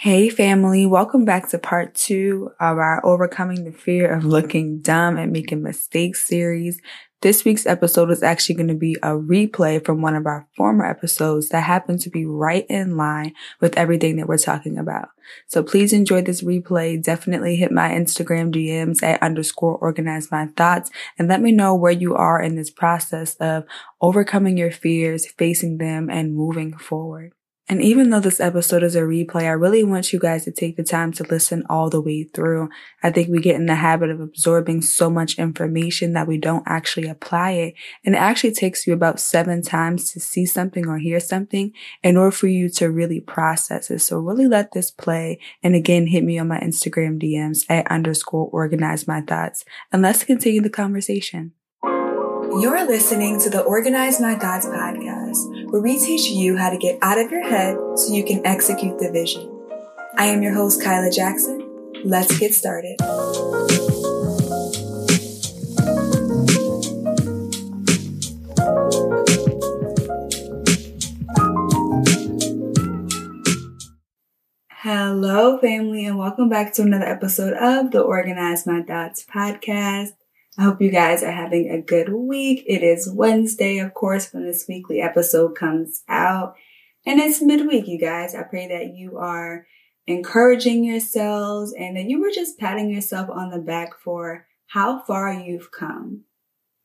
Hey family, welcome back to part two of our Overcoming the Fear of Looking Dumb and Making Mistakes series. This week's episode is actually going to be a replay from one of our former episodes that happened to be right in line with everything that we're talking about. So please enjoy this replay. Definitely hit my Instagram DMs at underscore organize my thoughts and let me know where you are in this process of overcoming your fears, facing them and moving forward. And even though this episode is a replay, I really want you guys to take the time to listen all the way through. I think we get in the habit of absorbing so much information that we don't actually apply it. And it actually takes you about seven times to see something or hear something in order for you to really process it. So really let this play. And again, hit me on my Instagram DMs at underscore organize my thoughts. And let's continue the conversation. You're listening to the Organize My Thoughts podcast, where we teach you how to get out of your head so you can execute the vision. I am your host, Kyla Jackson. Let's get started. Hello, family, and welcome back to another episode of the Organize My Thoughts podcast. I hope you guys are having a good week. It is Wednesday, of course, when this weekly episode comes out. And it's midweek, you guys. I pray that you are encouraging yourselves and that you were just patting yourself on the back for how far you've come.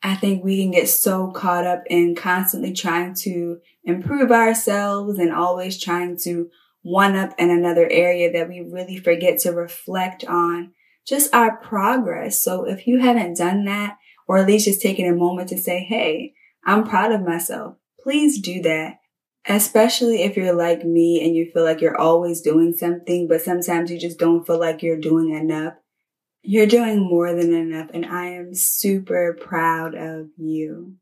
I think we can get so caught up in constantly trying to improve ourselves and always trying to one up in another area that we really forget to reflect on just our progress. So if you haven't done that, or at least just taking a moment to say, Hey, I'm proud of myself, please do that. Especially if you're like me and you feel like you're always doing something, but sometimes you just don't feel like you're doing enough. You're doing more than enough and I am super proud of you.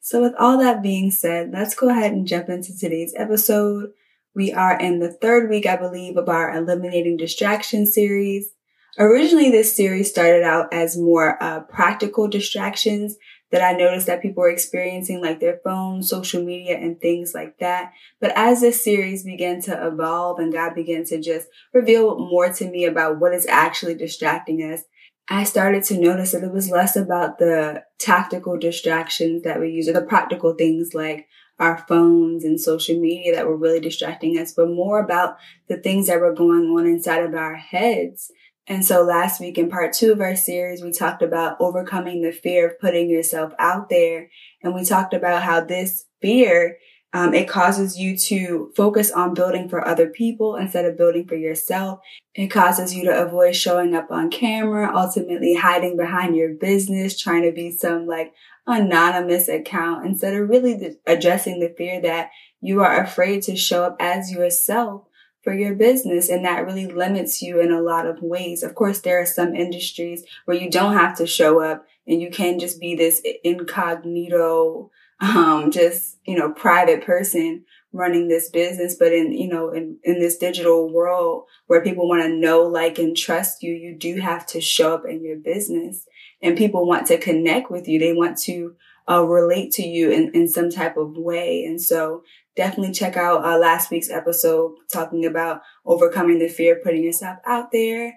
So with all that being said, let's go ahead and jump into today's episode. We are in the third week, I believe, of our eliminating distraction series. Originally, this series started out as more uh, practical distractions that I noticed that people were experiencing, like their phones, social media, and things like that. But as this series began to evolve and God began to just reveal more to me about what is actually distracting us, I started to notice that it was less about the tactical distractions that we use or the practical things like our phones and social media that were really distracting us, but more about the things that were going on inside of our heads and so last week in part two of our series, we talked about overcoming the fear of putting yourself out there. And we talked about how this fear, um, it causes you to focus on building for other people instead of building for yourself. It causes you to avoid showing up on camera, ultimately hiding behind your business, trying to be some like anonymous account instead of really addressing the fear that you are afraid to show up as yourself for your business and that really limits you in a lot of ways. Of course, there are some industries where you don't have to show up and you can just be this incognito, um, just, you know, private person running this business. But in, you know, in, in this digital world where people want to know, like, and trust you, you do have to show up in your business and people want to connect with you. They want to uh, relate to you in, in some type of way. And so definitely check out uh, last week's episode talking about overcoming the fear of putting yourself out there.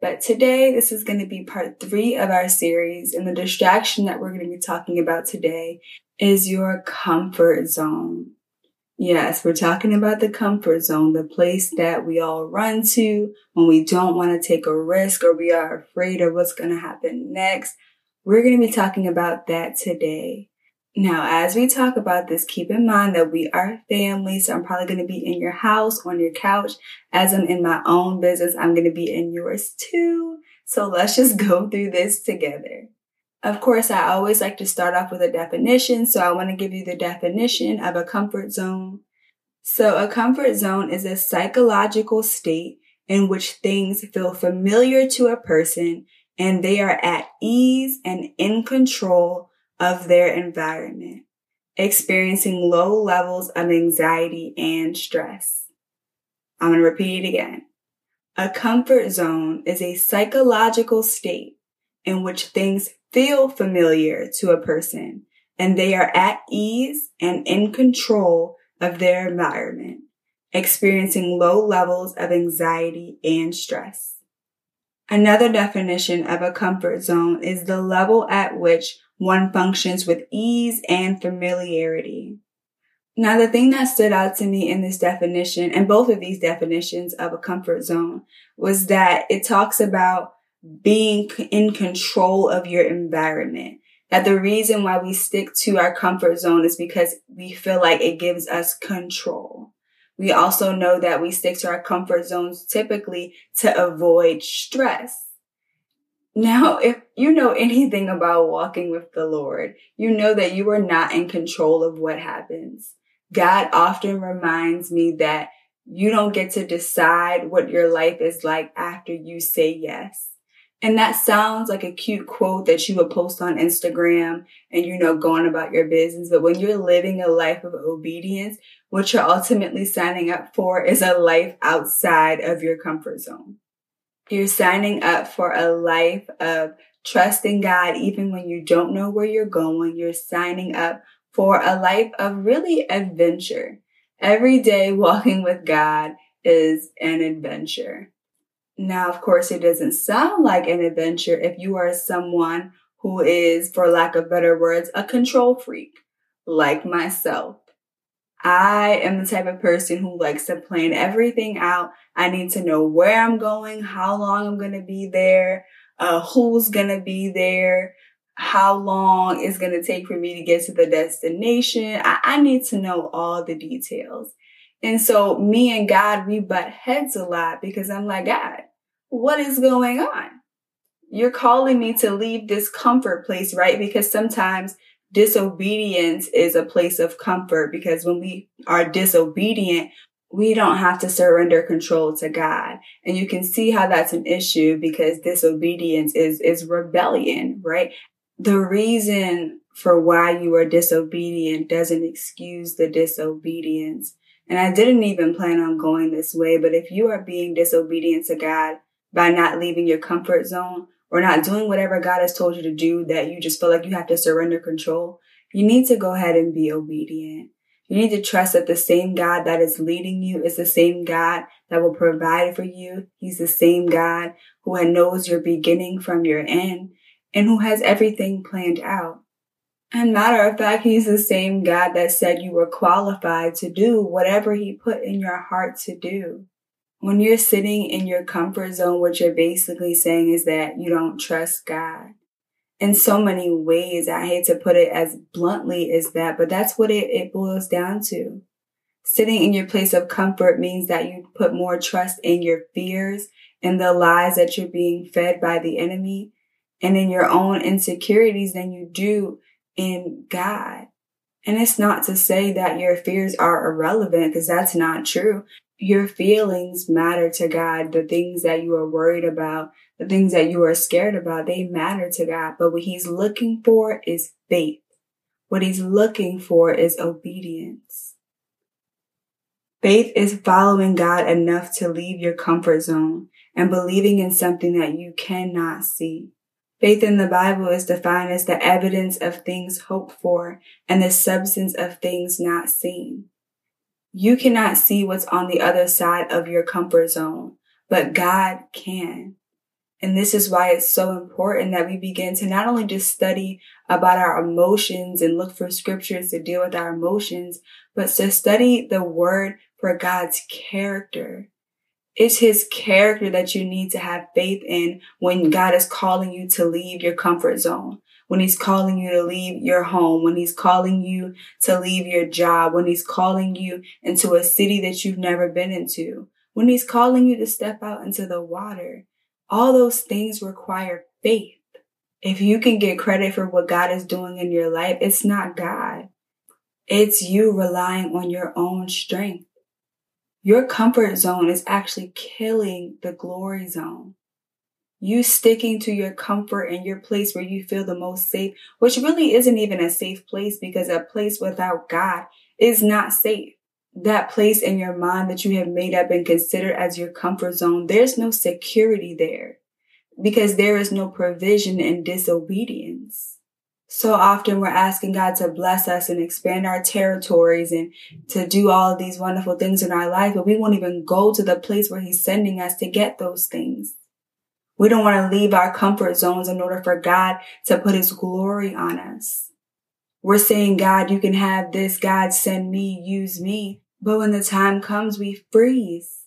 But today, this is going to be part three of our series. And the distraction that we're going to be talking about today is your comfort zone. Yes, we're talking about the comfort zone, the place that we all run to when we don't want to take a risk or we are afraid of what's going to happen next. We're going to be talking about that today. Now, as we talk about this, keep in mind that we are family. So I'm probably going to be in your house, on your couch. As I'm in my own business, I'm going to be in yours too. So let's just go through this together. Of course, I always like to start off with a definition. So I want to give you the definition of a comfort zone. So a comfort zone is a psychological state in which things feel familiar to a person and they are at ease and in control of their environment, experiencing low levels of anxiety and stress. I'm going to repeat it again. A comfort zone is a psychological state in which things feel familiar to a person and they are at ease and in control of their environment, experiencing low levels of anxiety and stress. Another definition of a comfort zone is the level at which one functions with ease and familiarity. Now, the thing that stood out to me in this definition, and both of these definitions of a comfort zone, was that it talks about being in control of your environment. That the reason why we stick to our comfort zone is because we feel like it gives us control. We also know that we stick to our comfort zones typically to avoid stress. Now, if you know anything about walking with the Lord, you know that you are not in control of what happens. God often reminds me that you don't get to decide what your life is like after you say yes. And that sounds like a cute quote that you would post on Instagram and, you know, going about your business. But when you're living a life of obedience, what you're ultimately signing up for is a life outside of your comfort zone. You're signing up for a life of trusting God even when you don't know where you're going. You're signing up for a life of really adventure. Every day walking with God is an adventure. Now, of course, it doesn't sound like an adventure if you are someone who is, for lack of better words, a control freak, like myself. I am the type of person who likes to plan everything out. I need to know where I'm going, how long I'm going to be there, uh, who's going to be there, how long it's going to take for me to get to the destination. I, I need to know all the details. And so me and God, we butt heads a lot because I'm like, God, what is going on? You're calling me to leave this comfort place, right? Because sometimes disobedience is a place of comfort because when we are disobedient, we don't have to surrender control to God. And you can see how that's an issue because disobedience is, is rebellion, right? The reason for why you are disobedient doesn't excuse the disobedience. And I didn't even plan on going this way, but if you are being disobedient to God, by not leaving your comfort zone or not doing whatever God has told you to do that you just feel like you have to surrender control, you need to go ahead and be obedient. You need to trust that the same God that is leading you is the same God that will provide for you. He's the same God who knows your beginning from your end and who has everything planned out. And matter of fact, he's the same God that said you were qualified to do whatever he put in your heart to do when you're sitting in your comfort zone, what you're basically saying is that you don't trust God. In so many ways, I hate to put it as bluntly as that, but that's what it, it boils down to. Sitting in your place of comfort means that you put more trust in your fears and the lies that you're being fed by the enemy and in your own insecurities than you do in God. And it's not to say that your fears are irrelevant because that's not true your feelings matter to God. The things that you are worried about, the things that you are scared about, they matter to God. But what he's looking for is faith. What he's looking for is obedience. Faith is following God enough to leave your comfort zone and believing in something that you cannot see. Faith in the Bible is defined as the evidence of things hoped for and the substance of things not seen. You cannot see what's on the other side of your comfort zone, but God can. And this is why it's so important that we begin to not only just study about our emotions and look for scriptures to deal with our emotions, but to study the word for God's character. It's his character that you need to have faith in when God is calling you to leave your comfort zone when he's calling you to leave your home, when he's calling you to leave your job, when he's calling you into a city that you've never been into, when he's calling you to step out into the water. All those things require faith. If you can get credit for what God is doing in your life, it's not God. It's you relying on your own strength. Your comfort zone is actually killing the glory zone you sticking to your comfort and your place where you feel the most safe, which really isn't even a safe place because a place without God is not safe. That place in your mind that you have made up and considered as your comfort zone, there's no security there because there is no provision in disobedience. So often we're asking God to bless us and expand our territories and to do all of these wonderful things in our life, but we won't even go to the place where He's sending us to get those things. We don't want to leave our comfort zones in order for God to put His glory on us. We're saying, God, you can have this. God, send me, use me. But when the time comes, we freeze.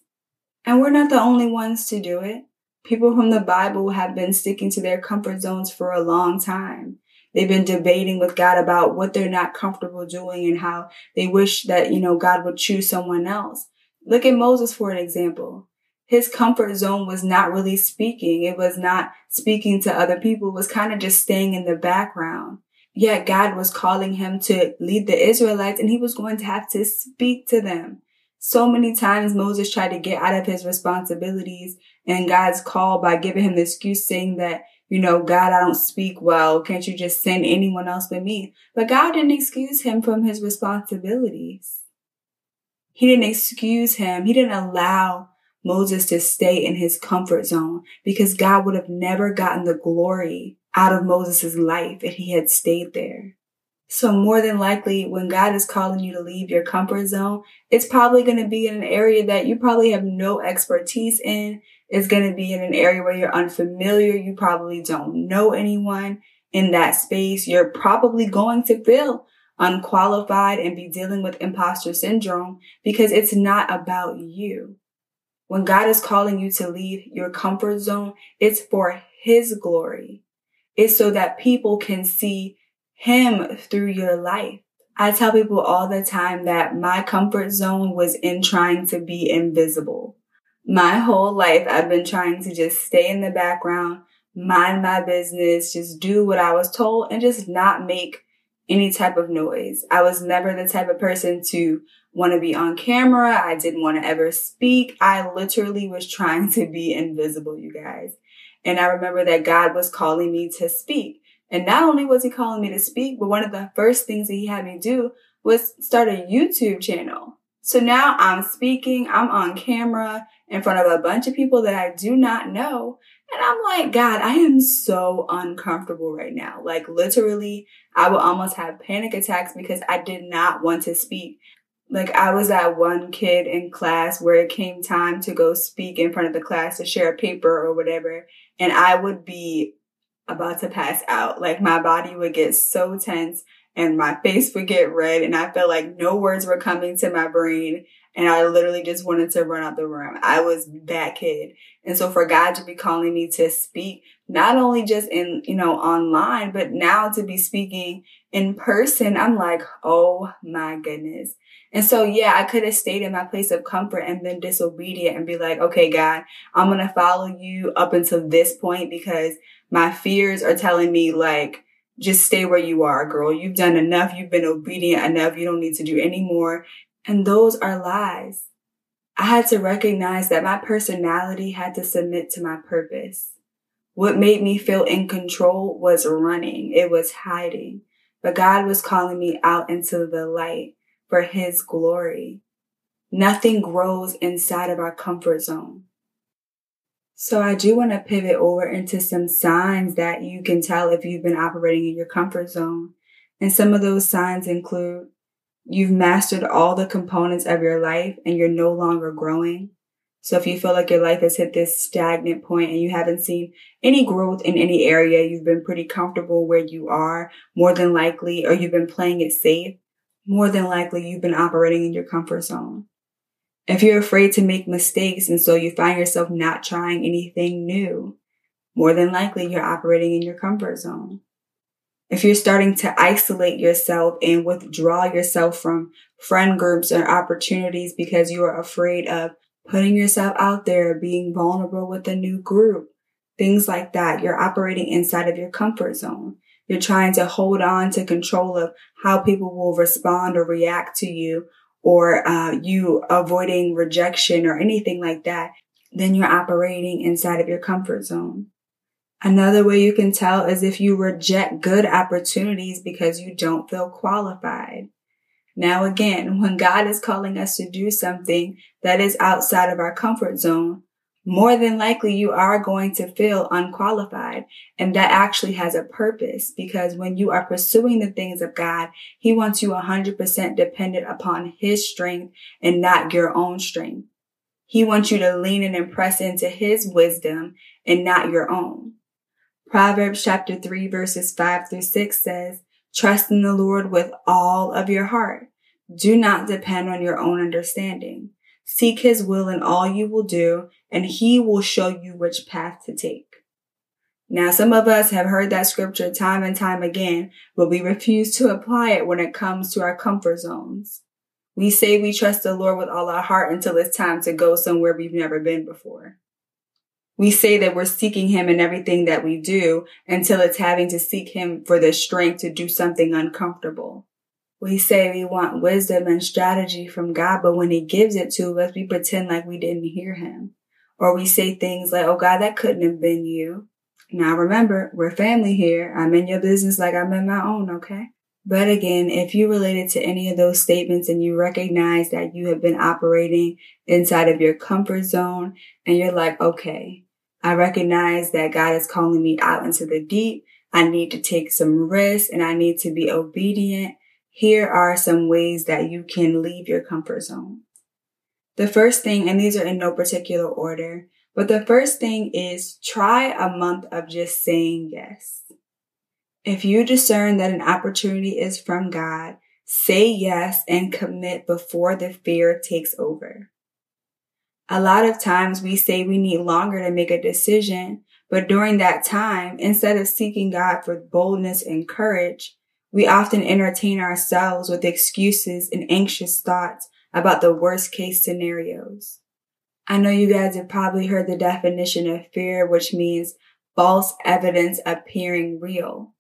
And we're not the only ones to do it. People from the Bible have been sticking to their comfort zones for a long time. They've been debating with God about what they're not comfortable doing and how they wish that, you know, God would choose someone else. Look at Moses for an example. His comfort zone was not really speaking. It was not speaking to other people. It was kind of just staying in the background. Yet God was calling him to lead the Israelites and he was going to have to speak to them. So many times Moses tried to get out of his responsibilities and God's call by giving him the excuse saying that, you know, God, I don't speak well. Can't you just send anyone else but me? But God didn't excuse him from his responsibilities. He didn't excuse him. He didn't allow Moses to stay in his comfort zone because God would have never gotten the glory out of Moses' life if he had stayed there. So more than likely, when God is calling you to leave your comfort zone, it's probably going to be in an area that you probably have no expertise in. It's going to be in an area where you're unfamiliar. You probably don't know anyone in that space. You're probably going to feel unqualified and be dealing with imposter syndrome because it's not about you. When God is calling you to leave your comfort zone, it's for his glory. It's so that people can see him through your life. I tell people all the time that my comfort zone was in trying to be invisible. My whole life, I've been trying to just stay in the background, mind my business, just do what I was told and just not make any type of noise. I was never the type of person to want to be on camera. I didn't want to ever speak. I literally was trying to be invisible, you guys. And I remember that God was calling me to speak. And not only was he calling me to speak, but one of the first things that he had me do was start a YouTube channel. So now I'm speaking, I'm on camera in front of a bunch of people that I do not know. And I'm like, God, I am so uncomfortable right now. Like literally, I would almost have panic attacks because I did not want to speak. Like I was that one kid in class where it came time to go speak in front of the class to share a paper or whatever. And I would be about to pass out. Like my body would get so tense and my face would get red and I felt like no words were coming to my brain. And I literally just wanted to run out the room. I was that kid. And so for God to be calling me to speak, not only just in, you know, online, but now to be speaking in person, I'm like, oh my goodness. And so, yeah, I could have stayed in my place of comfort and been disobedient and be like, okay, God, I'm going to follow you up until this point because my fears are telling me like, just stay where you are, girl. You've done enough. You've been obedient enough. You don't need to do any more. And those are lies. I had to recognize that my personality had to submit to my purpose. What made me feel in control was running. It was hiding. But God was calling me out into the light for his glory. Nothing grows inside of our comfort zone. So I do want to pivot over into some signs that you can tell if you've been operating in your comfort zone. And some of those signs include you've mastered all the components of your life and you're no longer growing. So if you feel like your life has hit this stagnant point and you haven't seen any growth in any area, you've been pretty comfortable where you are more than likely, or you've been playing it safe, more than likely you've been operating in your comfort zone. If you're afraid to make mistakes and so you find yourself not trying anything new, more than likely you're operating in your comfort zone. If you're starting to isolate yourself and withdraw yourself from friend groups or opportunities because you are afraid of putting yourself out there, being vulnerable with a new group, things like that, you're operating inside of your comfort zone. You're trying to hold on to control of how people will respond or react to you or uh, you avoiding rejection or anything like that, then you're operating inside of your comfort zone. Another way you can tell is if you reject good opportunities because you don't feel qualified. Now again, when God is calling us to do something that is outside of our comfort zone, more than likely you are going to feel unqualified. And that actually has a purpose because when you are pursuing the things of God, he wants you 100% dependent upon his strength and not your own strength. He wants you to lean and impress into his wisdom and not your own. Proverbs chapter 3 verses 5 through 6 says, Trust in the Lord with all of your heart. Do not depend on your own understanding. Seek his will in all you will do, and he will show you which path to take. Now, some of us have heard that scripture time and time again, but we refuse to apply it when it comes to our comfort zones. We say we trust the Lord with all our heart until it's time to go somewhere we've never been before. We say that we're seeking him in everything that we do until it's having to seek him for the strength to do something uncomfortable. We say we want wisdom and strategy from God, but when he gives it to us, we pretend like we didn't hear him. Or we say things like, oh God, that couldn't have been you. Now remember, we're family here. I'm in your business like I'm in my own, okay? But again, if you related to any of those statements and you recognize that you have been operating inside of your comfort zone and you're like, okay, I recognize that God is calling me out into the deep. I need to take some risks and I need to be obedient. Here are some ways that you can leave your comfort zone. The first thing, and these are in no particular order, but the first thing is try a month of just saying yes. If you discern that an opportunity is from God, say yes and commit before the fear takes over. A lot of times we say we need longer to make a decision, but during that time, instead of seeking God for boldness and courage, we often entertain ourselves with excuses and anxious thoughts about the worst case scenarios. I know you guys have probably heard the definition of fear, which means false evidence appearing real.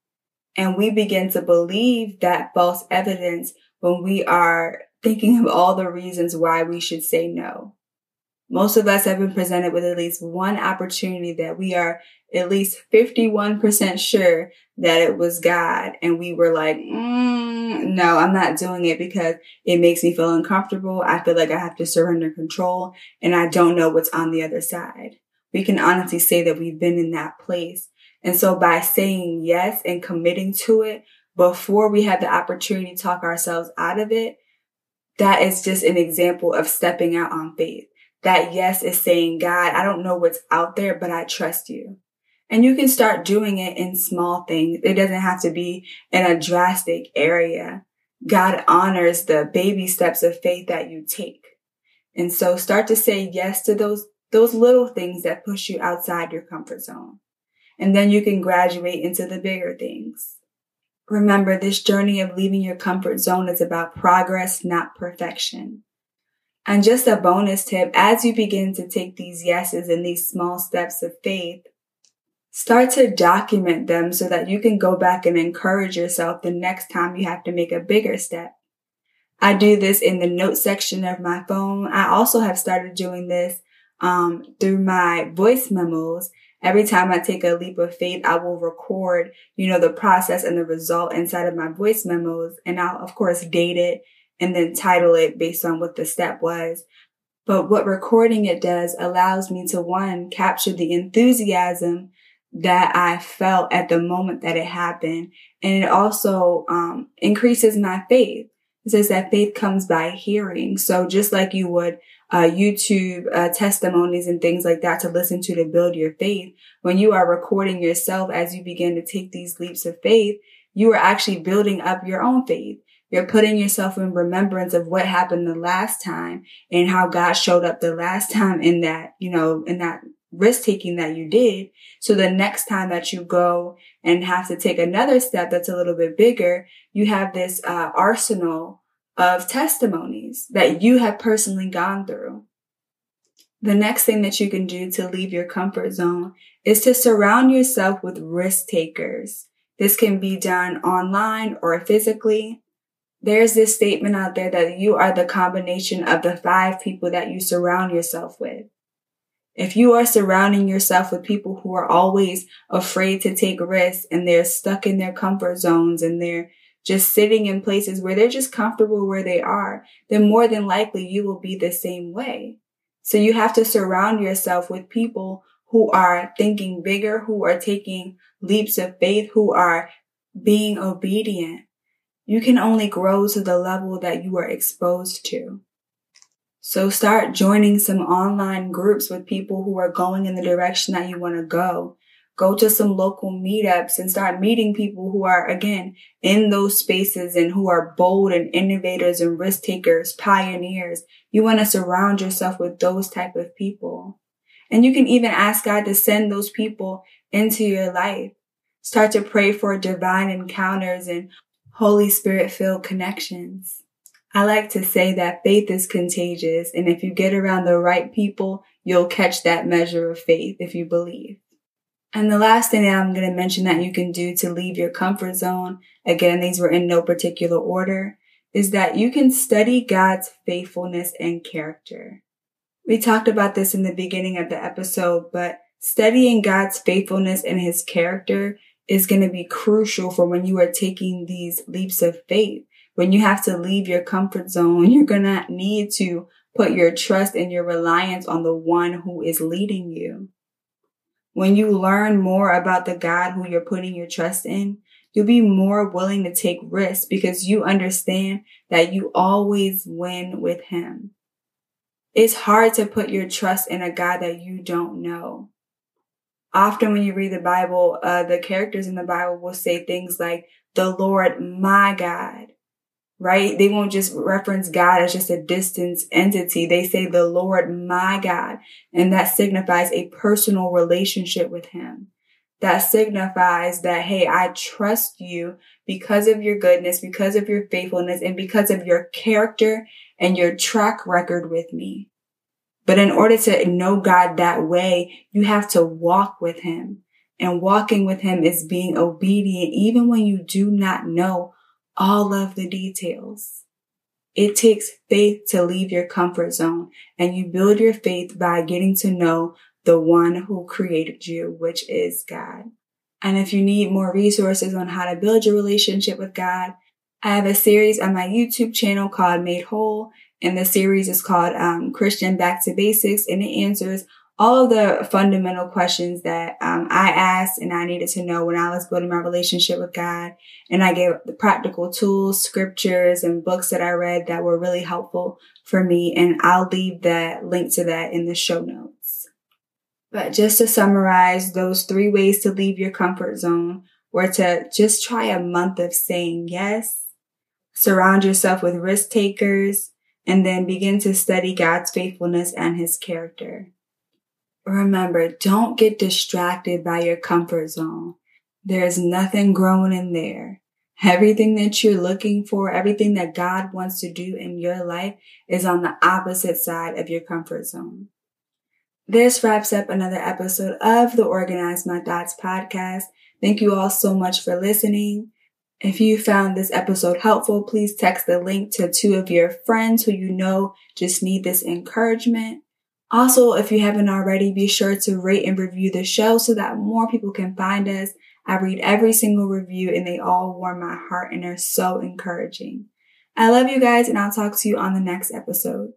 And we begin to believe that false evidence when we are thinking of all the reasons why we should say no. Most of us have been presented with at least one opportunity that we are at least 51% sure that it was God. And we were like, mm, no, I'm not doing it because it makes me feel uncomfortable. I feel like I have to surrender control and I don't know what's on the other side. We can honestly say that we've been in that place and so by saying yes and committing to it before we have the opportunity to talk ourselves out of it, that is just an example of stepping out on faith. That yes is saying, God, I don't know what's out there, but I trust you. And you can start doing it in small things. It doesn't have to be in a drastic area. God honors the baby steps of faith that you take. And so start to say yes to those, those little things that push you outside your comfort zone and then you can graduate into the bigger things. Remember, this journey of leaving your comfort zone is about progress, not perfection. And just a bonus tip, as you begin to take these yeses and these small steps of faith, start to document them so that you can go back and encourage yourself the next time you have to make a bigger step. I do this in the note section of my phone. I also have started doing this um, through my voice memos every time I take a leap of faith, I will record, you know, the process and the result inside of my voice memos. And I'll, of course, date it and then title it based on what the step was. But what recording it does allows me to one, capture the enthusiasm that I felt at the moment that it happened. And it also, um, increases my faith. It says that faith comes by hearing. So just like you would uh, YouTube uh, testimonies and things like that to listen to to build your faith. When you are recording yourself as you begin to take these leaps of faith, you are actually building up your own faith. You're putting yourself in remembrance of what happened the last time and how God showed up the last time in that, you know, in that risk taking that you did. So the next time that you go and have to take another step that's a little bit bigger, you have this uh, arsenal of testimonies that you have personally gone through. The next thing that you can do to leave your comfort zone is to surround yourself with risk takers. This can be done online or physically. There's this statement out there that you are the combination of the five people that you surround yourself with. If you are surrounding yourself with people who are always afraid to take risks and they're stuck in their comfort zones and they're just sitting in places where they're just comfortable where they are, then more than likely you will be the same way. So you have to surround yourself with people who are thinking bigger, who are taking leaps of faith, who are being obedient. You can only grow to the level that you are exposed to. So start joining some online groups with people who are going in the direction that you want to go. Go to some local meetups and start meeting people who are, again, in those spaces and who are bold and innovators and risk takers, pioneers. You want to surround yourself with those type of people. And you can even ask God to send those people into your life. Start to pray for divine encounters and Holy Spirit filled connections. I like to say that faith is contagious. And if you get around the right people, you'll catch that measure of faith if you believe. And the last thing that I'm going to mention that you can do to leave your comfort zone, again, these were in no particular order, is that you can study God's faithfulness and character. We talked about this in the beginning of the episode, but studying God's faithfulness and his character is going to be crucial for when you are taking these leaps of faith when you have to leave your comfort zone, you're going to need to put your trust and your reliance on the one who is leading you. When you learn more about the God who you're putting your trust in, you'll be more willing to take risks because you understand that you always win with him. It's hard to put your trust in a God that you don't know. Often when you read the Bible, uh, the characters in the Bible will say things like, the Lord, my God right? They won't just reference God as just a distant entity. They say the Lord, my God. And that signifies a personal relationship with him. That signifies that, hey, I trust you because of your goodness, because of your faithfulness, and because of your character and your track record with me. But in order to know God that way, you have to walk with him. And walking with him is being obedient even when you do not know all of the details. It takes faith to leave your comfort zone and you build your faith by getting to know the one who created you, which is God. And if you need more resources on how to build your relationship with God, I have a series on my YouTube channel called Made Whole. And the series is called um, Christian Back to Basics and it answers all of the fundamental questions that um, I asked and I needed to know when I was building my relationship with God. And I gave the practical tools, scriptures, and books that I read that were really helpful for me. And I'll leave that link to that in the show notes. But just to summarize, those three ways to leave your comfort zone were to just try a month of saying yes, surround yourself with risk takers, and then begin to study God's faithfulness and his character. Remember, don't get distracted by your comfort zone. There's nothing growing in there. Everything that you're looking for, everything that God wants to do in your life is on the opposite side of your comfort zone. This wraps up another episode of the Organize My Thoughts podcast. Thank you all so much for listening. If you found this episode helpful, please text the link to two of your friends who you know just need this encouragement. Also, if you haven't already, be sure to rate and review the show so that more people can find us. I read every single review and they all warm my heart and are so encouraging. I love you guys and I'll talk to you on the next episode.